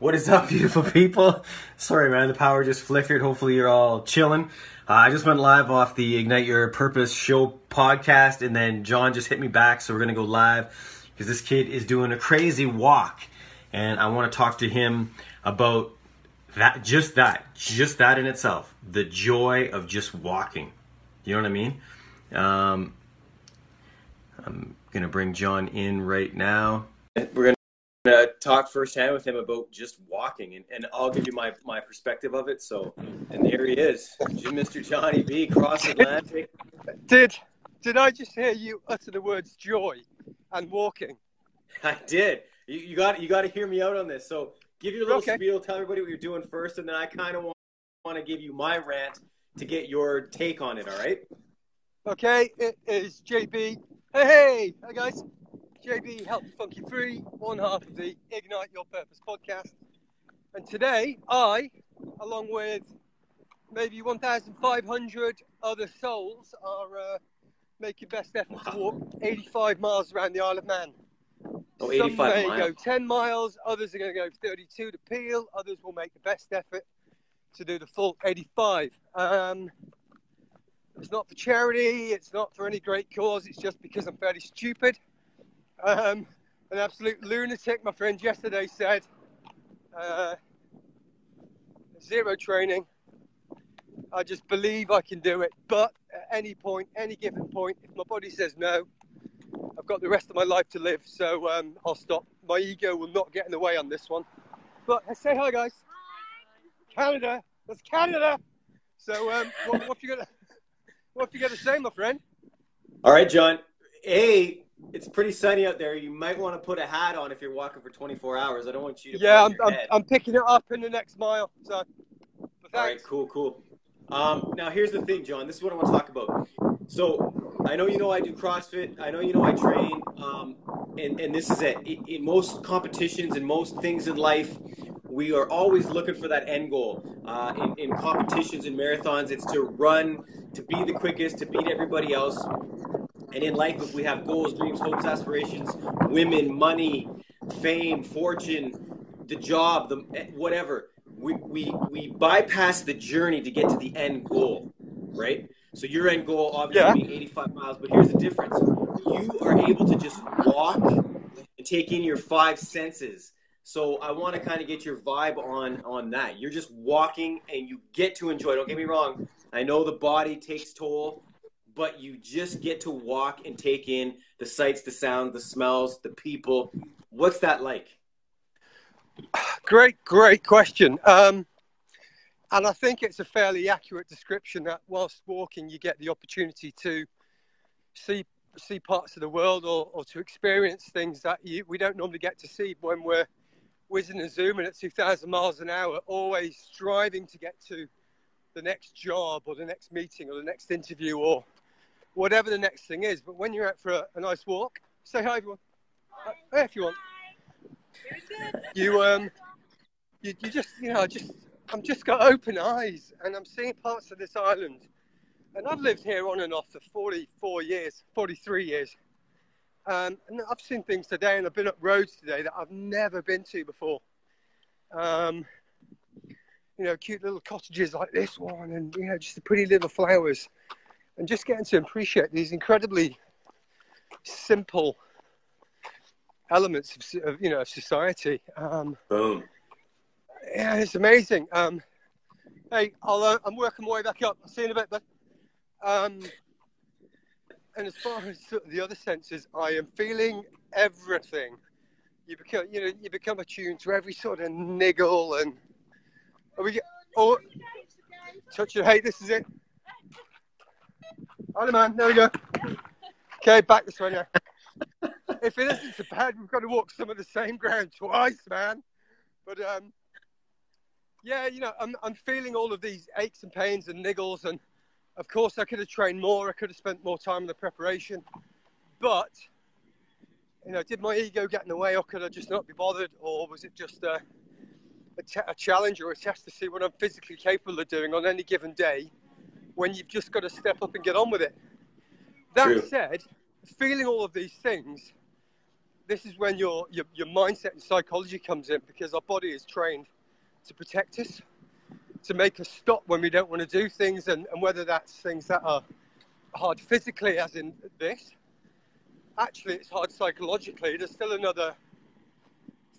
What is up, beautiful people? Sorry, man, the power just flickered. Hopefully, you're all chilling. Uh, I just went live off the Ignite Your Purpose show podcast, and then John just hit me back, so we're gonna go live because this kid is doing a crazy walk, and I want to talk to him about that, just that, just that in itself, the joy of just walking. You know what I mean? Um, I'm gonna bring John in right now. We're gonna uh, talk firsthand with him about just walking, and, and I'll give you my, my perspective of it. So, and there he is, Mr. Johnny B, cross Atlantic. Did did I just hear you utter the words joy and walking? I did. You, you got you got to hear me out on this. So, give your little Okay. spiel. Tell everybody what you're doing first, and then I kind of want, want to give you my rant to get your take on it. All right? Okay, it is JB. Hey, hey, hi guys. JB Healthy Funky Free, one half of the Ignite Your Purpose podcast. And today, I, along with maybe 1,500 other souls, are uh, making best effort to walk 85 miles around the Isle of Man. Oh, Some 85 may miles. go 10 miles, others are going to go 32 to Peel, others will make the best effort to do the full 85. Um, it's not for charity, it's not for any great cause, it's just because I'm fairly stupid. Um, an absolute lunatic, my friend yesterday said. Uh, zero training. I just believe I can do it, but at any point, any given point, if my body says no, I've got the rest of my life to live, so um, I'll stop. My ego will not get in the way on this one. But uh, say hi, guys. Hi. Canada. That's Canada. So um, what, what you gonna what you gonna say, my friend? All right, John. A, it's pretty sunny out there. You might want to put a hat on if you're walking for 24 hours. I don't want you to. Yeah, I'm, I'm. I'm picking it up in the next mile. So, All right, cool, cool. Um, now here's the thing, John. This is what I want to talk about. So I know you know I do CrossFit. I know you know I train. Um, and and this is it. In, in most competitions and most things in life, we are always looking for that end goal. Uh, in, in competitions and marathons, it's to run, to be the quickest, to beat everybody else. And in life, if we have goals, dreams, hopes, aspirations, women, money, fame, fortune, the job, the eh, whatever, we, we, we bypass the journey to get to the end goal, right? So your end goal obviously Yeah. being 85 miles, but here's the difference. You are able to just walk and take in your five senses. So I want to kind of get your vibe on on that. You're just walking and you get to enjoy. Don't get me wrong. I know the body takes toll, but you just get to walk and take in the sights, the sounds, the smells, the people. What's that like? Great, great question. Um, and I think it's a fairly accurate description that whilst walking, you get the opportunity to see see parts of the world or, or to experience things that you, we don't normally get to see when we're whizzing and zooming at 2,000 miles an hour, always striving to get to the next job or the next meeting or the next interview or whatever the next thing is. But when you're out for a, a nice walk, say hi, everyone. Uh, Hey, if you want. You um, you, you just you know just I'm just got open eyes and I'm seeing parts of this island, and I've lived here on and off for 44 years, 43 years, um, and I've seen things today and I've been up roads today that I've never been to before. Um, you know, cute little cottages like this one, and you know, just the pretty little flowers, and just getting to appreciate these incredibly simple elements of, of you know of society. Um, Boom. yeah, it's amazing. Um, hey, I'll, uh, I'm working my way back up. I'll see you in a bit, but Um, and as far as the other senses, I am feeling everything. You become, you know, you become attuned to every sort of niggle and. Are we oh, touch your hey, this is it. Hi, man. There we go. Okay, back this way now. if it isn't so bad, we've got to walk some of the same ground twice, man. But um, yeah, you know, I'm I'm feeling all of these aches and pains and niggles, and of course, I could have trained more. I could have spent more time in the preparation, but you know, did my ego get in the way, or could I just not be bothered, or was it just a a, t- a challenge or a test to see what I'm physically capable of doing on any given day? When you've just got to step up and get on with it. That True. said, feeling all of these things, this is when your, your your mindset and psychology comes in because our body is trained to protect us, to make us stop when we don't want to do things, and, and whether that's things that are hard physically, as in this, actually it's hard psychologically. There's still another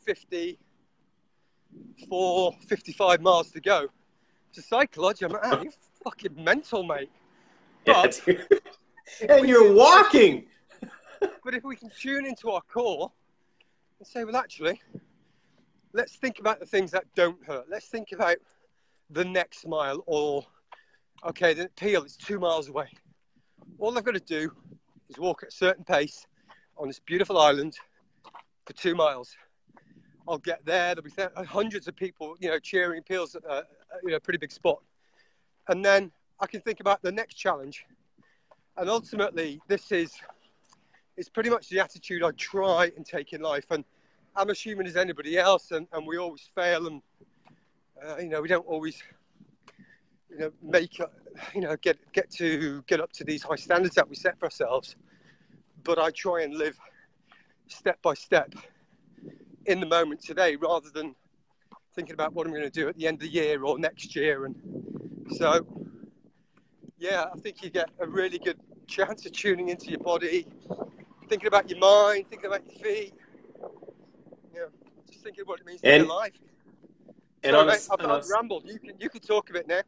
54, 55 miles to go. To psychology, I'm like, you're fucking mental, mate. But, Yeah, and you're walking. but if we can tune into our core and say, well, actually, let's think about the things that don't hurt. Let's think about the next mile, or okay, the Peel is two miles away. All I've got to do is walk at a certain pace on this beautiful island for two miles. I'll get there. There'll be th- hundreds of people, you know, cheering. Peel's, uh, you know, a pretty big spot, and then I can think about the next challenge. And ultimately, this is it's pretty much the attitude I try and take in life. And I'm as human as anybody else, and, and we always fail, and uh, you know, we don't always, you know, make, uh, you know, get get to get up to these high standards that we set for ourselves. But I try and live step by step in the moment today, rather than thinking about what I'm going to do at the end of the year or next year. And so, yeah, I think you get a really good chance of tuning into your body, thinking about your mind, thinking about your feet. Yeah, just thinking what it means to And- be alive. And Sorry, on mate, I've, I've rambled. You can you can talk a bit now.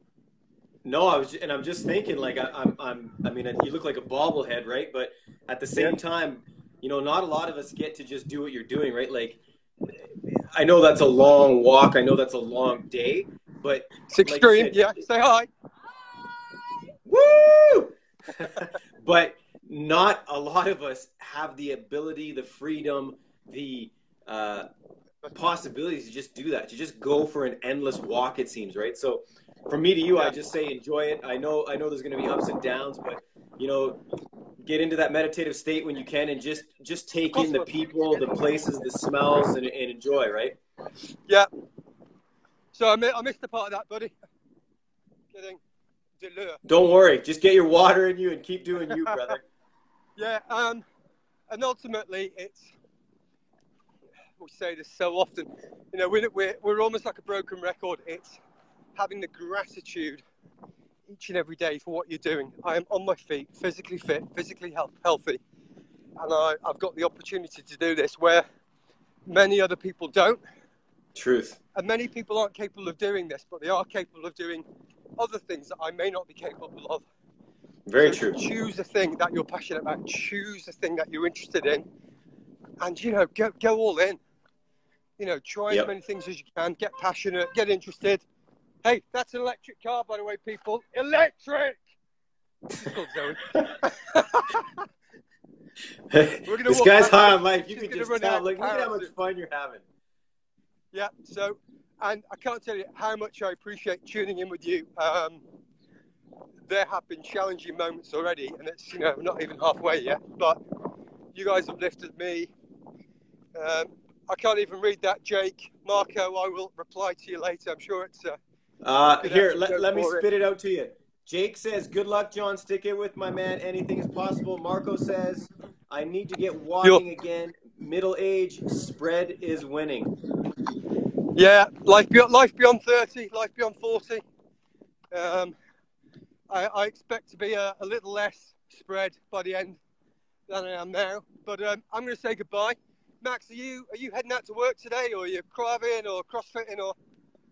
no, I was, and I'm just thinking, like, I, I'm, I'm, I mean, you look like a bobblehead, right? But at the same Yeah. time, you know, not a lot of us get to just do what you're doing, right? Like, I know that's a long walk. I know that's a long day, but It's Like you extreme. said- yeah, say hi. Woo! but not a lot of us have the ability, the freedom, the uh, possibilities to just do that, to just go for an endless walk. It seems right. So, from me to you, I just say enjoy it. I know, I know, there's going to be ups and downs, but you know, get into that meditative state when you can, and just just take in the people, the places, the smells, and, and enjoy. Right. Yeah. So I, mi- I missed the part of that, buddy. Getting delure. Don't worry. Just get your water in you and keep doing you, brother. Yeah, um, and ultimately, it's we say this so often. You know, we're, we're we're almost like a broken record. It's having the gratitude each and every day for what you're doing. I am on my feet, physically fit, physically health, healthy, and I, I've got the opportunity to do this where many other people don't. Truth. And many people aren't capable of doing this, but they are capable of doing other things that I may not be capable of. Very So true. Choose a thing that you're passionate about. Choose a thing that you're interested in, and you know, go go all in. You know, try Yep. as many things as you can. Get passionate. Get interested. Hey, that's an electric car, by the way, people. Electric. This is called Zoe. gonna this walk guy's high on life. You she's can just tell. of look at how much fun you're having. Yeah. So, and I can't tell you how much I appreciate tuning in with you. Um, there have been challenging moments already, and it's you know not even halfway yet. But you guys have lifted me. Um, I can't even read that, Jake. Marco, I will reply to you later. I'm sure it's. Uh, Uh, here, let, let me for it. spit it out to you. Jake says, "Good luck, John. Stick it with my man. Anything is possible." Marco says, "I need to get walking again. Middle age spread is winning." Yeah, life beyond life beyond thirty, life beyond forty. Um, I, I expect to be a, a little less spread by the end than I am now. But um, I'm going to say goodbye. Max, are you are you heading out to work today, or are you craving or crossfitting, or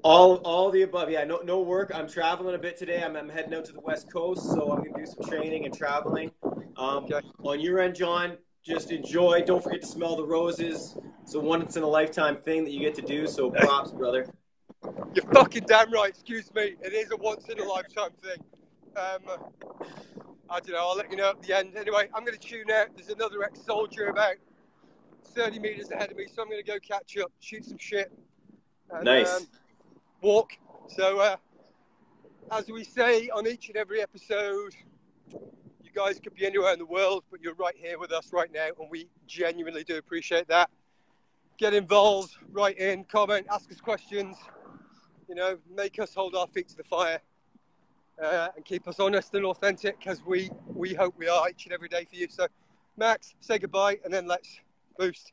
All, all the above. Yeah, no, no work. I'm traveling a bit today. I'm, I'm heading out to the West Coast, so I'm gonna do some training and traveling. Um, Okay. On your end, John, just enjoy. Don't forget to smell the roses. It's a once in a lifetime thing that you get to do. So props, brother. You're fucking damn right. Excuse me. It is a once in a lifetime thing. Um, I don't know. I'll let you know at the end. Anyway, I'm going to tune out. There's another ex-soldier about 30 meters ahead of me, so I'm going to go catch up, shoot some shit, and Nice. um, walk. So, uh, as we say on each and every episode, guys could be anywhere in the world, but you're right here with us right now, and we genuinely do appreciate that. Get involved, write in, comment, ask us questions you know, make us hold our feet to the fire uh, and keep us honest and authentic as we, we hope we are each and every day for you. So, Max, say goodbye and then let's boost.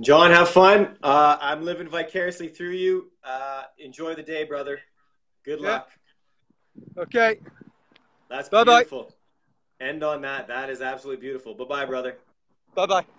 John, have fun. Uh, I'm living vicariously through you. Uh, enjoy the day, brother. Good Yeah. luck. Okay. That's Bye-bye. beautiful. End on that. That is absolutely beautiful. Bye bye, brother. Bye bye.